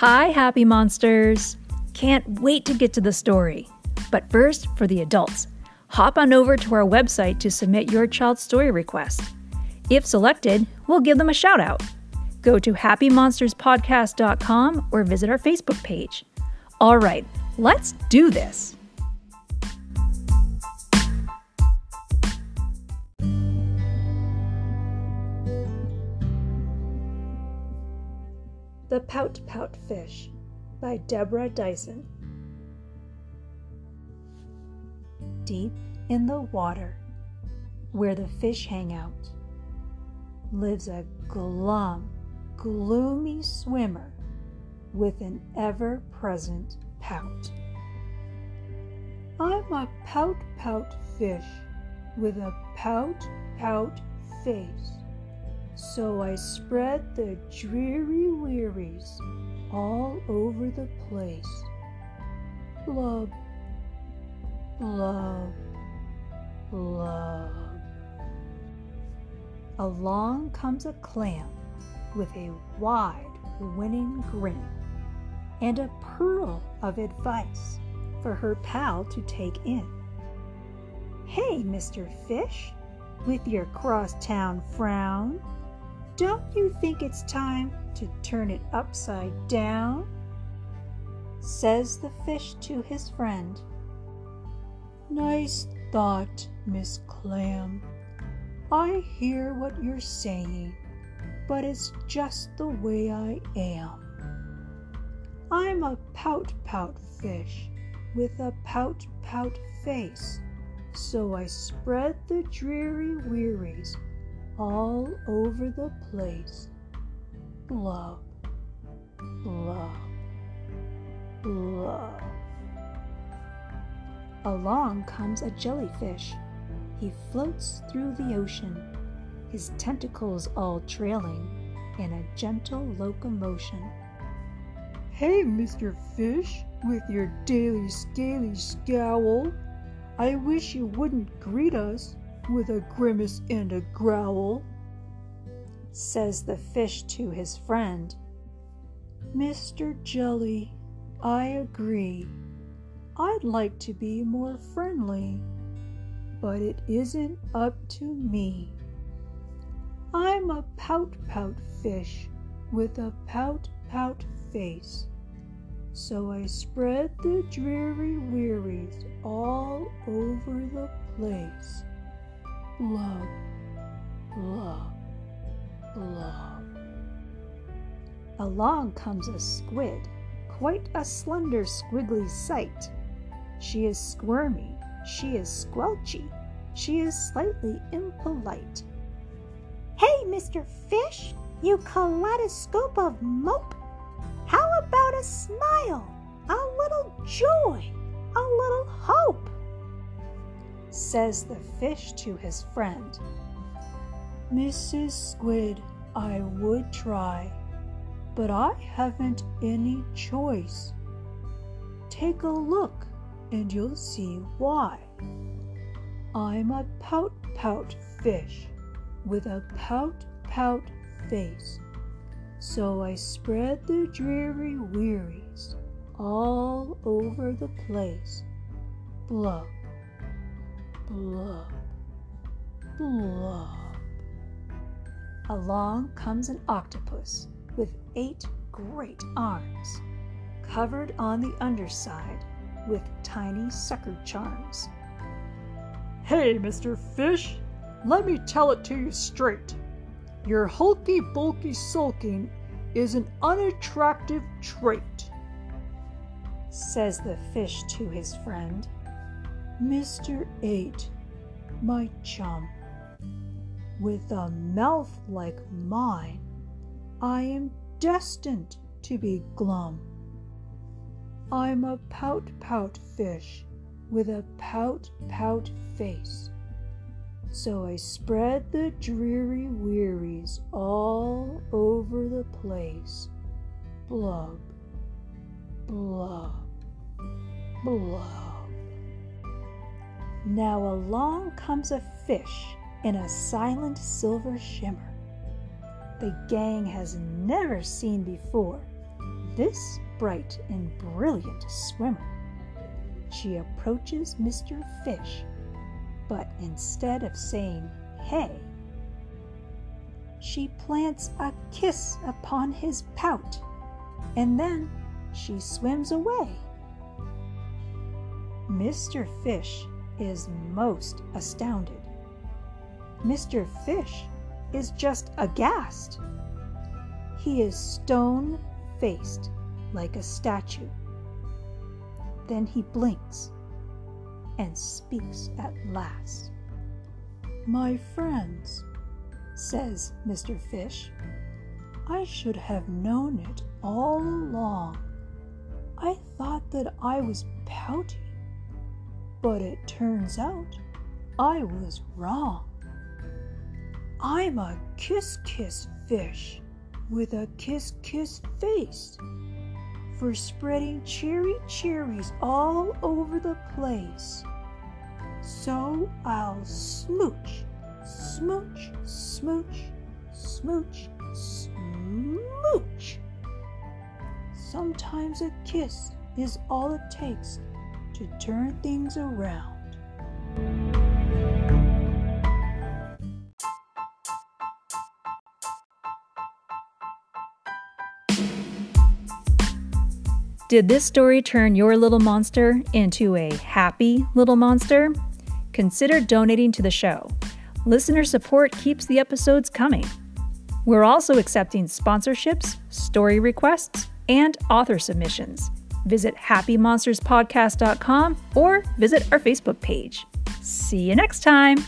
Hi, happy monsters! Can't wait to get to the story. But first, for the adults, hop on over to our website to submit your child's story request. If selected, we'll give them a shout out. Go to happymonsterspodcast.com or visit our Facebook page. All right, let's do this. The Pout Pout Fish by Deborah Diesen. Deep in the water, where the fish hang out, lives a glum, gloomy swimmer with an ever present pout. I'm a pout pout fish with a pout pout face. So I spread the dreary wearies all over the place. Blub, blub, blub. Along comes a clam with a wide, winning grin and a pearl of advice for her pal to take in. Hey, Mr. Fish, with your crosstown frown, don't you think it's time to turn it upside down? Says the fish to his friend. Nice thought, Miss Clam. I hear what you're saying, but it's just the way I am. I'm a pout pout fish with a pout pout face, so I spread the dreary wearies all over the place. Love, love, love. Along comes a jellyfish. He floats through the ocean, his tentacles all trailing in a gentle locomotion. Hey, Mr. Fish, with your daily scaly scowl, I wish you wouldn't greet us with a grimace and a growl. Says the fish to his friend, Mr. Jelly, I agree. I'd like to be more friendly, but it isn't up to me. I'm a pout pout fish with a pout pout face. So I spread the dreary wearies all over the place blub, blub, blub. Along comes a squid, quite a slender, squiggly sight. She is squirmy, she is squelchy, she is slightly impolite. Hey, Mr. Fish, you kaleidoscope of mope! How about a smile, a little joy, a little hope? Says the fish to his friend. Mrs. Squid, I would try, but I haven't any choice. Take a look and you'll see why. I'm a pout pout fish with a pout pout face. So I spread the dreary wearies all over the place. Blub, blub, blub. Along comes an octopus with eight great arms, covered on the underside with tiny sucker charms. Hey, Mr. Fish, let me tell it to you straight. Your hulky bulky sulking is an unattractive trait, says the fish to his friend. Mr. Eight, my chum, with a mouth like mine, I am destined to be glum. I'm a pout pout fish with a pout pout face. So I spread the dreary wearies all over the place. Blub, blub, blub. Now along comes a fish in a silent silver shimmer. The gang has never seen before this bright and brilliant swimmer. She approaches Mr. Fish, but instead of saying, Hey, she plants a kiss upon his pout, and then she swims away. Mr. Fish is most astounded. Mr. Fish is just aghast. He is stone faced like a statue. Then he blinks and speaks at last. My friends, says Mr. Fish, I should have known it all along. I thought that I was pouty, but it turns out I was wrong. I'm a kiss kiss fish with a kiss kiss face for spreading cherry cherries all over the place. So I'll smooch, smooch, smooch, smooch, smooch. Sometimes a kiss is all it takes to turn things around. Did this story turn your little monster into a happy little monster? Consider donating to the show. Listener support keeps the episodes coming. We're also accepting sponsorships, story requests, and author submissions. Visit happymonsterspodcast.com or visit our Facebook page. See you next time.